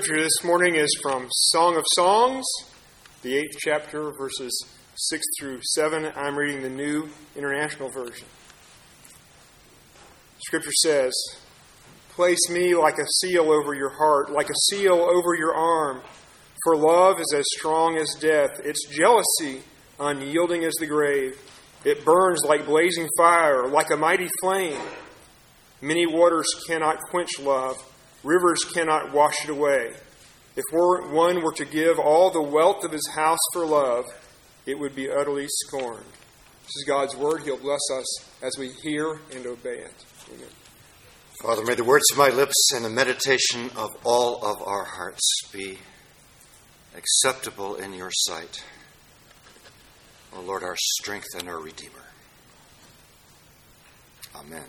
Scripture this morning is from Song of Songs, the eighth chapter, verses 6 through 7. I'm reading the New International Version. Scripture says, Place me like a seal over your heart, like a seal over your arm. For love is as strong as death, its jealousy unyielding as the grave. It burns like blazing fire, like a mighty flame. Many waters cannot quench love Rivers cannot wash it away. If one were to give all the wealth of his house for love, it would be utterly scorned. This is God's word. He'll bless us as we hear and obey it. Amen. Father, may the words of my lips and the meditation of all of our hearts be acceptable in your sight. O oh Lord, our strength and our Redeemer. Amen.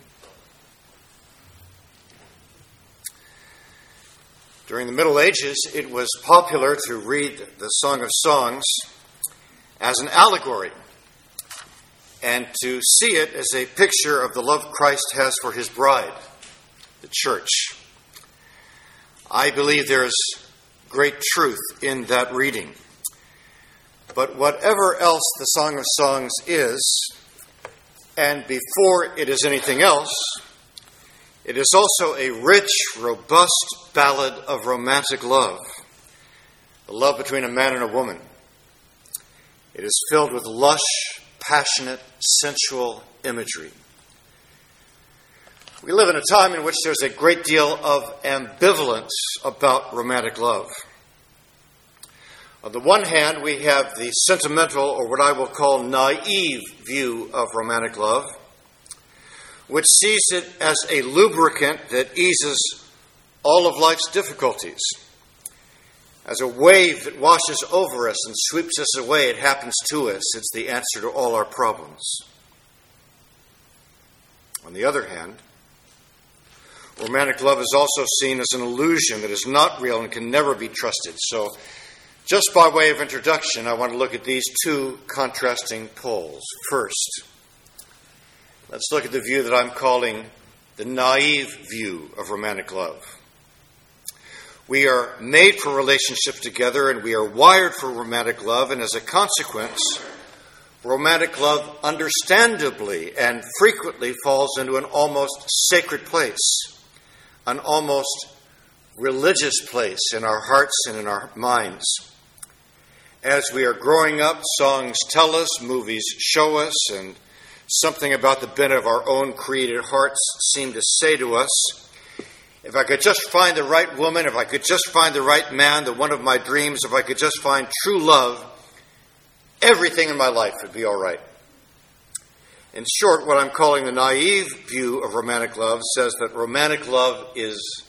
During the Middle Ages, it was popular to read the Song of Songs as an allegory and to see it as a picture of the love Christ has for his bride, the church. I believe there's great truth in that reading. But whatever else the Song of Songs is, and before it is anything else, it is also a rich, robust ballad of romantic love, the love between a man and a woman. It is filled with lush, passionate, sensual imagery. We live in a time in which there's a great deal of ambivalence about romantic love. On the one hand, we have the sentimental, or what I will call naive, view of romantic love which sees it as a lubricant that eases all of life's difficulties. As a wave that washes over us and sweeps us away, it happens to us. It's the answer to all our problems. On the other hand, romantic love is also seen as an illusion that is not real and can never be trusted. So, just by way of introduction, I want to look at these two contrasting poles. First, Let's look at the view that I'm calling the naive view of romantic love. We are made for relationships together and we are wired for romantic love, and as a consequence, romantic love understandably and frequently falls into an almost sacred place, an almost religious place in our hearts and in our minds. As we are growing up, songs tell us, movies show us, and something about the bent of our own created hearts seemed to say to us if I could just find the right woman, if I could just find the right man, the one of my dreams, if I could just find true love, everything in my life would be all right. In short, what I'm calling the naive view of romantic love says that romantic love is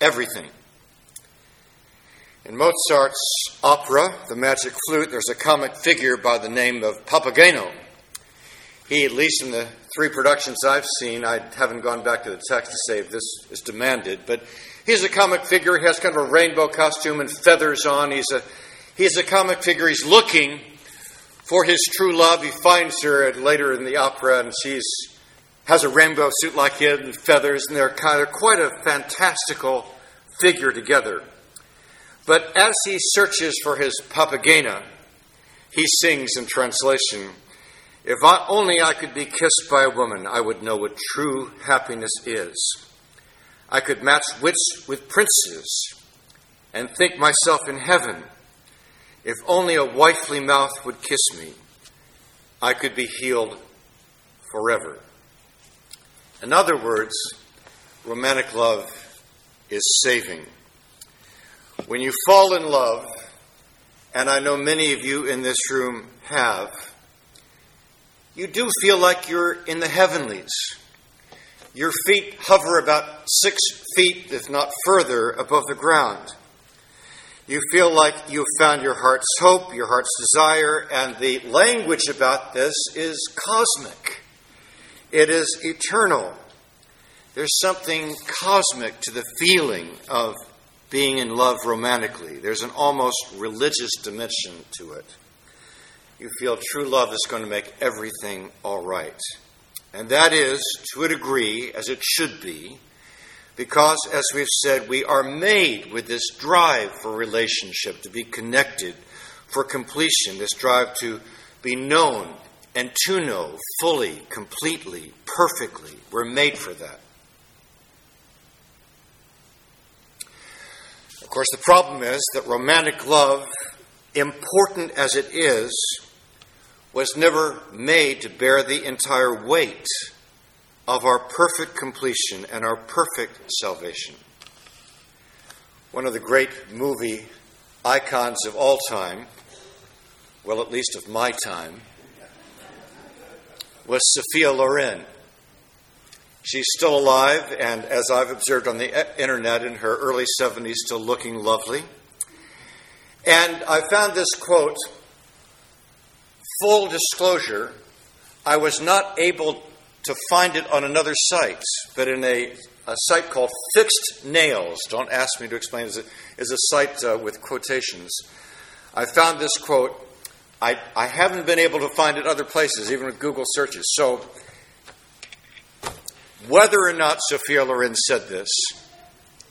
everything. In Mozart's opera, The Magic Flute, there's a comic figure by the name of Papageno he, at least in the three productions I've seen, I haven't gone back to the text to say if this is demanded, but he's a comic figure. He has kind of a rainbow costume and feathers on. He's a, he's a comic figure. He's looking for his true love. He finds her later in the opera, and she's has a rainbow suit like him and feathers, and they're kind of quite a fantastical figure together. But as he searches for his papagena, he sings in translation. If only I could be kissed by a woman, I would know what true happiness is. I could match wits with princes and think myself in heaven. If only a wifely mouth would kiss me, I could be healed forever. In other words, romantic love is saving. When you fall in love, and I know many of you in this room have, you do feel like you're in the heavenlies. Your feet hover about six feet, if not further, above the ground. You feel like you've found your heart's hope, your heart's desire, and the language about this is cosmic. It is eternal. There's something cosmic to the feeling of being in love romantically. There's an almost religious dimension to it you feel true love is going to make everything all right. And that is, to a degree, as it should be, Because, as we've said, we are made with this drive for relationship, to be connected, for completion, this drive to be known and to know fully, completely, perfectly. We're made for that. Of course, the problem is that romantic love, important as it is, was never made to bear the entire weight of our perfect completion and our perfect salvation. One of the great movie icons of all time, well, at least of my time, was Sophia Loren. She's still alive, and as I've observed on the internet, in her early 70s, still looking lovely. And I found this quote full disclosure, I was not able to find it on another site, but in a, a site called Fixed Nails. Don't ask me to explain. It's a, a site uh, with quotations. I found this quote. I, I haven't been able to find it other places, even with Google searches. So, whether or not Sophia Loren said this,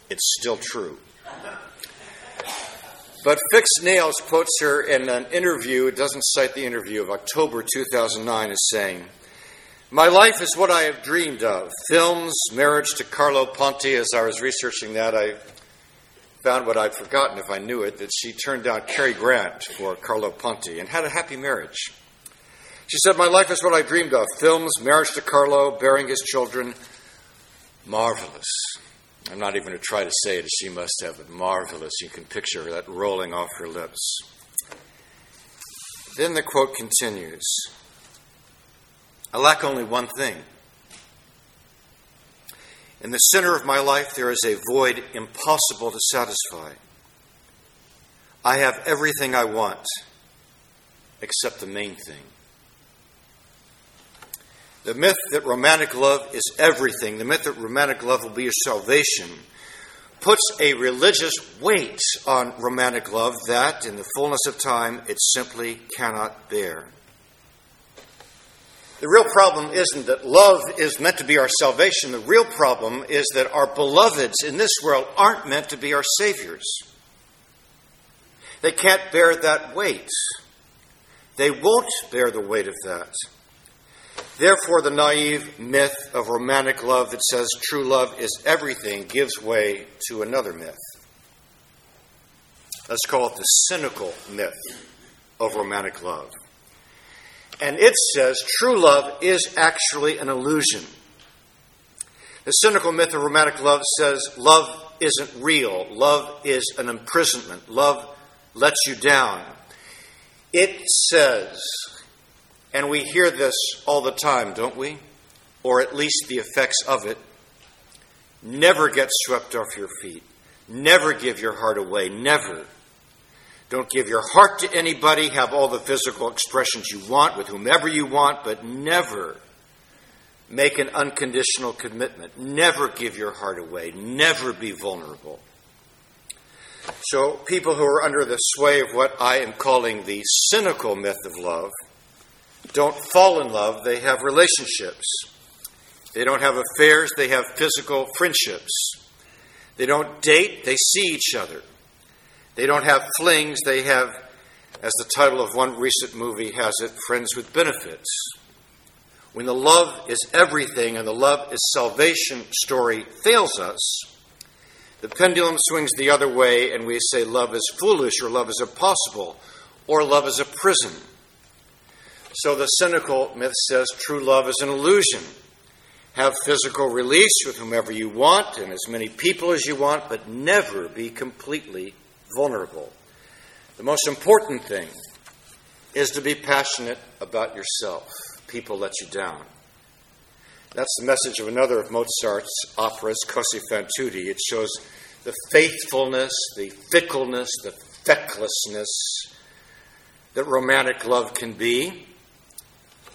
it's still true. But Fixed Nails quotes her in an interview, it doesn't cite the interview, of October 2009 as saying, My life is what I have dreamed of. Films, marriage to Carlo Ponti. As I was researching that, I found what I'd forgotten if I knew it that she turned down Cary Grant for Carlo Ponti and had a happy marriage. She said, My life is what I dreamed of. Films, marriage to Carlo, bearing his children. Marvelous. I'm not even going to try to say it she must have, but marvelous. You can picture that rolling off her lips. Then the quote continues I lack only one thing. In the center of my life, there is a void impossible to satisfy. I have everything I want except the main thing. The myth that romantic love is everything, the myth that romantic love will be your salvation, puts a religious weight on romantic love that, in the fullness of time, it simply cannot bear. The real problem isn't that love is meant to be our salvation. The real problem is that our beloveds in this world aren't meant to be our saviors. They can't bear that weight. They won't bear the weight of that. Therefore, the naive myth of romantic love that says true love is everything gives way to another myth. Let's call it the cynical myth of romantic love. And it says true love is actually an illusion. The cynical myth of romantic love says love isn't real, love is an imprisonment, love lets you down. It says and we hear this all the time, don't we? Or at least the effects of it. Never get swept off your feet. Never give your heart away. Never. Don't give your heart to anybody. Have all the physical expressions you want with whomever you want, but never make an unconditional commitment. Never give your heart away. Never be vulnerable. So, people who are under the sway of what I am calling the cynical myth of love don't fall in love, they have relationships. They don't have affairs, they have physical friendships. They don't date, they see each other. They don't have flings, they have, as the title of one recent movie has it, friends with benefits. When the love is everything and the love is salvation story fails us, the pendulum swings the other way and we say love is foolish or love is impossible or love is a prison. So the cynical myth says true love is an illusion. Have physical release with whomever you want and as many people as you want, but never be completely vulnerable. The most important thing is to be passionate about yourself. People let you down. That's the message of another of Mozart's operas, Così fan tutte. It shows the faithfulness, the fickleness, the fecklessness that romantic love can be.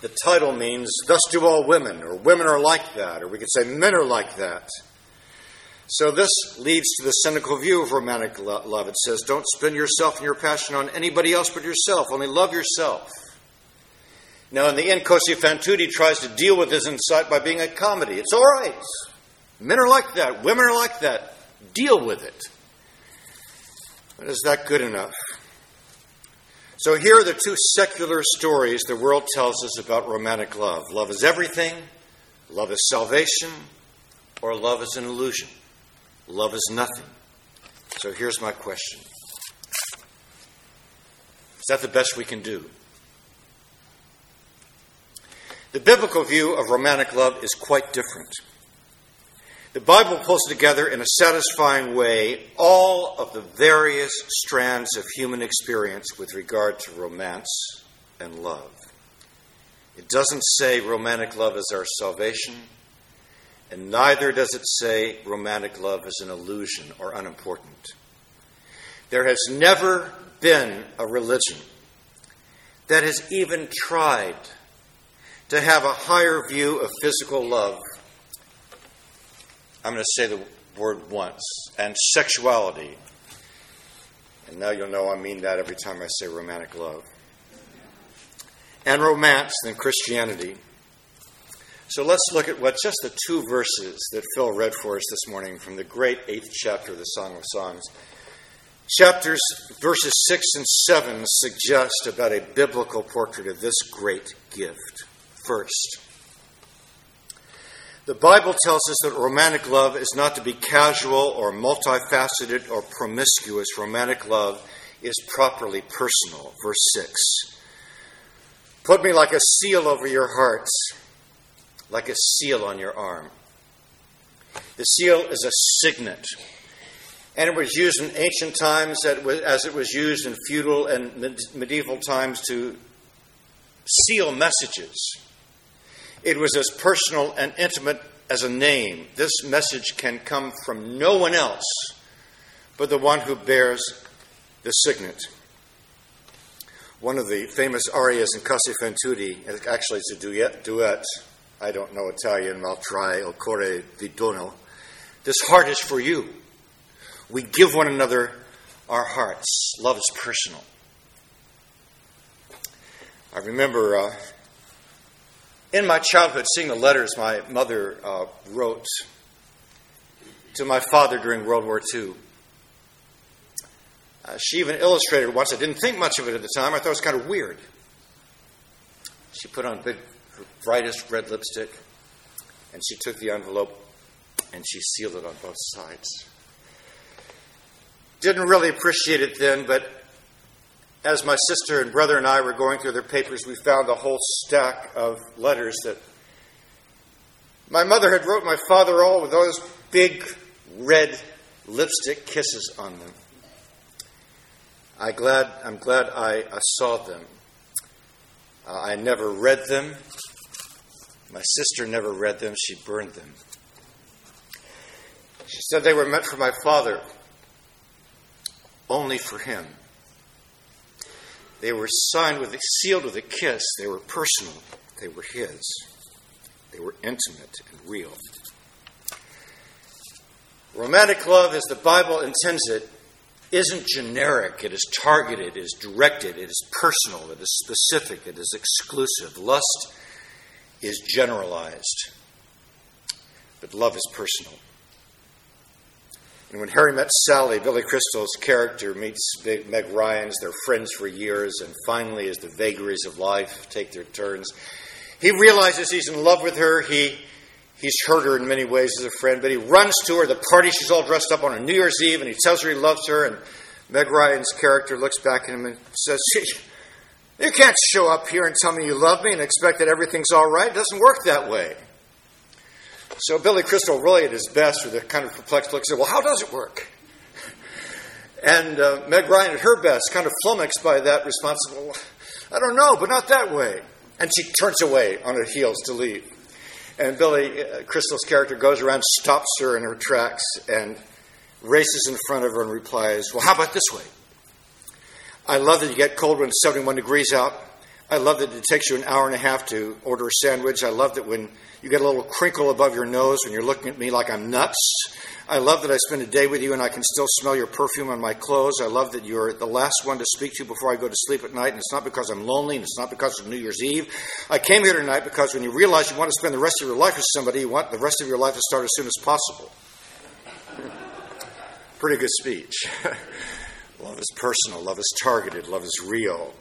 The title means, Thus do all women, or women are like that, or we could say men are like that. So this leads to the cynical view of romantic love. It says, Don't spend yourself and your passion on anybody else but yourself, only love yourself. Now, in the end, Così fan tutte tries to deal with this insight by being a comedy. It's all right. Men are like that. Women are like that. Deal with it. But is that good enough? So here are the two secular stories the world tells us about romantic love love is everything, love is salvation, or love is an illusion. Love is nothing. So here's my question Is that the best we can do? The biblical view of romantic love is quite different. The Bible pulls together in a satisfying way all of the various strands of human experience with regard to romance and love. It doesn't say romantic love is our salvation, and neither does it say romantic love is an illusion or unimportant. There has never been a religion that has even tried to have a higher view of physical love I'm going to say the word once, and sexuality. And now you'll know I mean that every time I say romantic love. And romance than Christianity. So let's look at what just the two verses that Phil read for us this morning from the great eighth chapter of the Song of Songs. Chapters, verses 6 and 7 suggest about a biblical portrait of this great gift. First, the Bible tells us that romantic love is not to be casual or multifaceted or promiscuous. Romantic love is properly personal. Verse 6 Put me like a seal over your hearts, like a seal on your arm. The seal is a signet, and it was used in ancient times as it was used in feudal and medieval times to seal messages. It was as personal and intimate as a name. This message can come from no one else but the one who bears the signet. One of the famous arias in tutti, actually it's a duet, duet, I don't know Italian, I'll try, Il cuore di dono. This heart is for you. We give one another our hearts. Love is personal. I remember uh, in my childhood, seeing the letters my mother uh, wrote to my father during World War II. Uh, she even illustrated once. I didn't think much of it at the time. I thought it was kind of weird. She put on big, her brightest red lipstick, and she took the envelope and she sealed it on both sides. Didn't really appreciate it then, but as my sister and brother and I were going through their papers, we found a whole stack of letters that my mother had wrote my father all with those big red lipstick kisses on them. I glad, I'm glad I, I saw them. Uh, I never read them. My sister never read them. She burned them. She said they were meant for my father, only for him. They were signed with, sealed with a kiss. They were personal. They were his. They were intimate and real. Romantic love, as the Bible intends it, isn't generic. It is targeted, it is directed, it is personal, it is specific, it is exclusive. Lust is generalized, but love is personal. And when Harry met Sally, Billy Crystal's character meets Meg Ryan's. They're friends for years, and finally, as the vagaries of life take their turns, he realizes he's in love with her. He he's hurt her in many ways as a friend, but he runs to her. The party she's all dressed up on a New Year's Eve, and he tells her he loves her. And Meg Ryan's character looks back at him and says, "You can't show up here and tell me you love me and expect that everything's all right. It doesn't work that way." So Billy Crystal, really at his best, with a kind of perplexed look, said, Well, how does it work? And uh, Meg Ryan, at her best, kind of flummoxed by that response, Well, I don't know, but not that way. And she turns away on her heels to leave. And Billy uh, Crystal's character goes around, stops her in her tracks, and races in front of her and replies, Well, how about this way? I love that you get cold when it's 71 degrees out, I love that it takes you an hour and a half to order a sandwich. I love that when you get a little crinkle above your nose when you're looking at me like I'm nuts. I love that I spend a day with you and I can still smell your perfume on my clothes. I love that you're the last one to speak to before I go to sleep at night. And it's not because I'm lonely and it's not because of New Year's Eve. I came here tonight because when you realize you want to spend the rest of your life with somebody, you want the rest of your life to start as soon as possible. Pretty good speech. love is personal, love is targeted, love is real.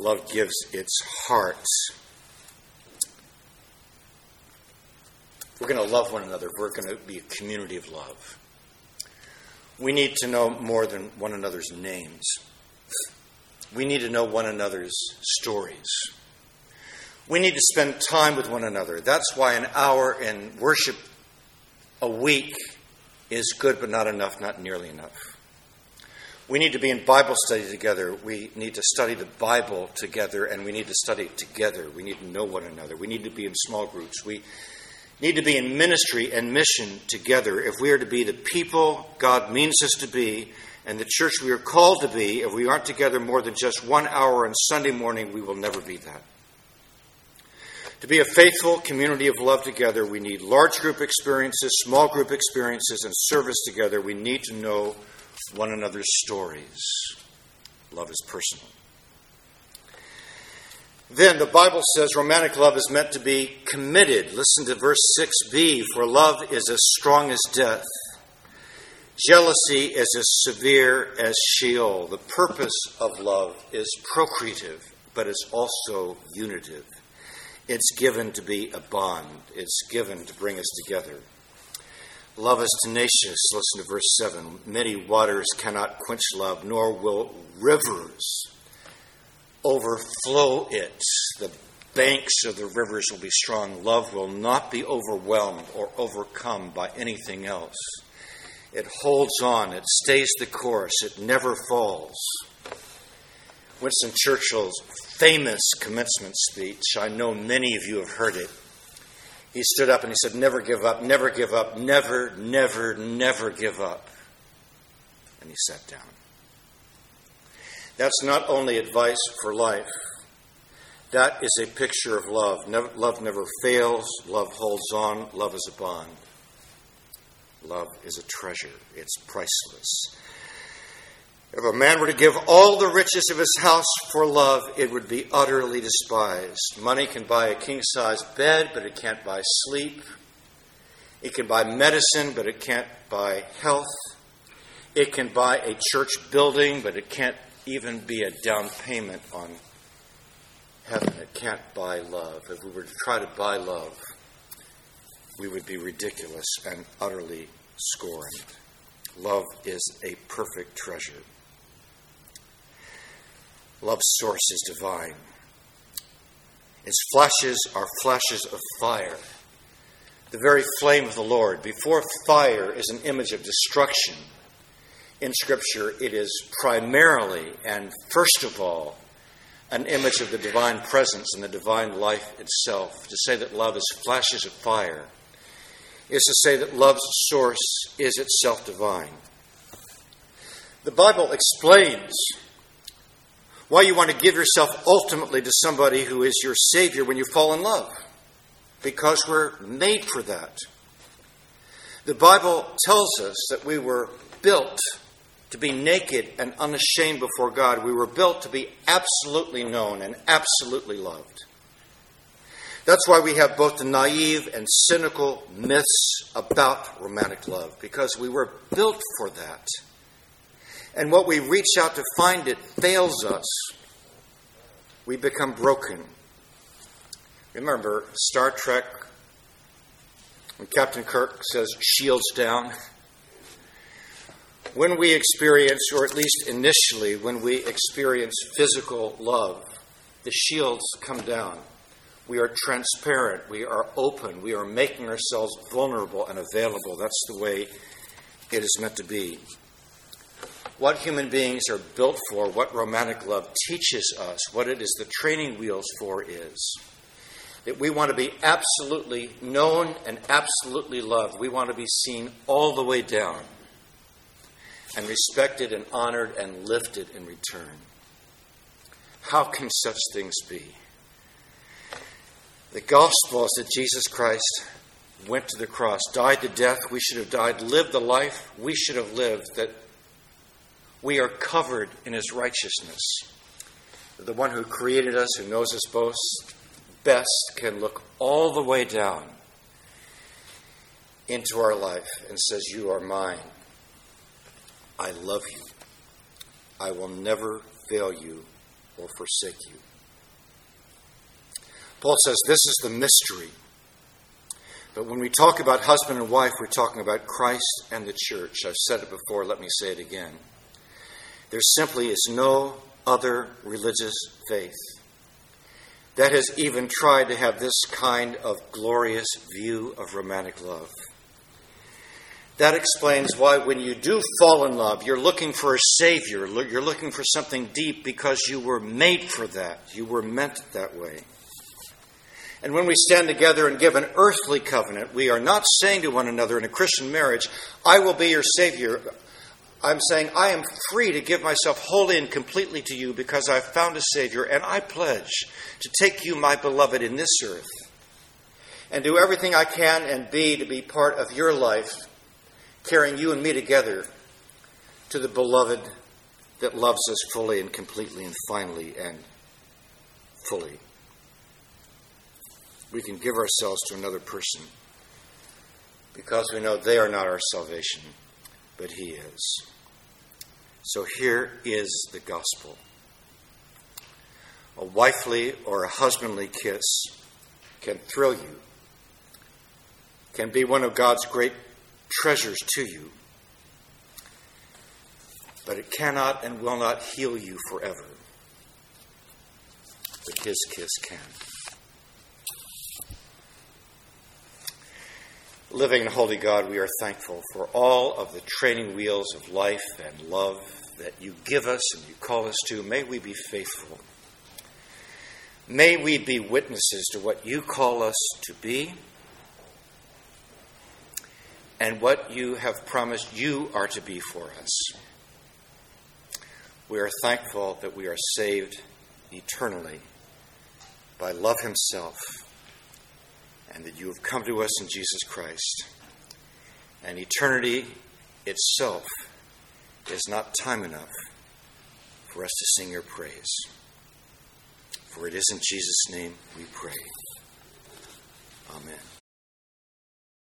Love gives its heart. We're going to love one another. We're going to be a community of love. We need to know more than one another's names. We need to know one another's stories. We need to spend time with one another. That's why an hour in worship a week is good, but not enough, not nearly enough. We need to be in Bible study together. We need to study the Bible together, and we need to study together. We need to know one another. We need to be in small groups. We need to be in ministry and mission together if we are to be the people God means us to be and the church we are called to be. If we aren't together more than just one hour on Sunday morning, we will never be that. To be a faithful community of love together, we need large group experiences, small group experiences, and service together. We need to know one another's stories. Love is personal. Then the Bible says romantic love is meant to be committed. Listen to verse 6b for love is as strong as death. Jealousy is as severe as Sheol. The purpose of love is procreative, but it's also unitive. It's given to be a bond, it's given to bring us together. Love is tenacious. Listen to verse 7. Many waters cannot quench love, nor will rivers overflow it. The banks of the rivers will be strong. Love will not be overwhelmed or overcome by anything else. It holds on, it stays the course, it never falls. Winston Churchill's famous commencement speech, I know many of you have heard it he stood up and he said, Never give up, never give up, never, never, never give up. And he sat down. That's not only advice for life, that is a picture of love. Never, love never fails, love holds on, love is a bond. Love is a treasure, it's priceless. If a man were to give all the riches of his house for love, it would be utterly despised. Money can buy a king sized bed, but it can't buy sleep. It can buy medicine, but it can't buy health. It can buy a church building, but it can't even be a down payment on heaven. It can't buy love. If we were to try to buy love, we would be ridiculous and utterly scorned. Love is a perfect treasure. Love's source is divine. Its flashes are flashes of fire, the very flame of the Lord. Before fire is an image of destruction, in Scripture it is primarily and first of all an image of the divine presence and the divine life itself. To say that love is flashes of fire is to say that love's source is itself divine. The Bible explains why you want to give yourself ultimately to somebody who is your Savior when you fall in love. Because we're made for that. The Bible tells us that we were built to be naked and unashamed before God. We were built to be absolutely known and absolutely loved. That's why we have both the naive and cynical myths about romantic love, because we were built for that and what we reach out to find it fails us, we become broken. Remember Star Trek when Captain Kirk says, shields down? When we experience, or at least initially, when we experience physical love, the shields come down. We are transparent. We are open. We are making ourselves vulnerable and available. That's the way it is meant to be what human beings are built for, what romantic love teaches us, what it is the training wheels for is that we want to be absolutely known and absolutely loved. We want to be seen all the way down and respected and honored and lifted in return. How can such things be? The gospel is that Jesus Christ went to the cross, died the death we should have died, lived the life we should have lived, that we are covered in his righteousness. The one who created us, who knows us both best, can look all the way down into our life and says, You are mine. I love you. I will never fail you or forsake you. Paul says this is the mystery. But when we talk about husband and wife, we're talking about Christ and the church. I've said it before, let me say it again. There simply is no other religious faith that has even tried to have this kind of glorious view of romantic love. That explains why, when you do fall in love, you're looking for a Savior. You're looking for something deep because you were made for that. You were meant that way. And when we stand together and give an earthly covenant, we are not saying to one another in a Christian marriage, I will be your Savior. I'm saying, I am free to give myself wholly and completely to you because I've found a Savior, and I pledge to take you, my beloved, in this earth and do everything I can and be to be part of your life carrying you and me together to the beloved that loves us fully and completely and finally and fully. We can give ourselves to another person because we know they are not our salvation, but He is. So here is the gospel. A wifely or a husbandly kiss can thrill you, can be one of God's great treasures to you, but it cannot and will not heal you forever. But his kiss can. Living in holy God, we are thankful for all of the training wheels of life and love that you give us and you call us to. May we be faithful. May we be witnesses to what you call us to be and what you have promised you are to be for us. We are thankful that we are saved eternally by love Himself and that you have come to us in Jesus Christ. And eternity itself is not time enough for us to sing your praise. For it is in Jesus' name we pray. Amen.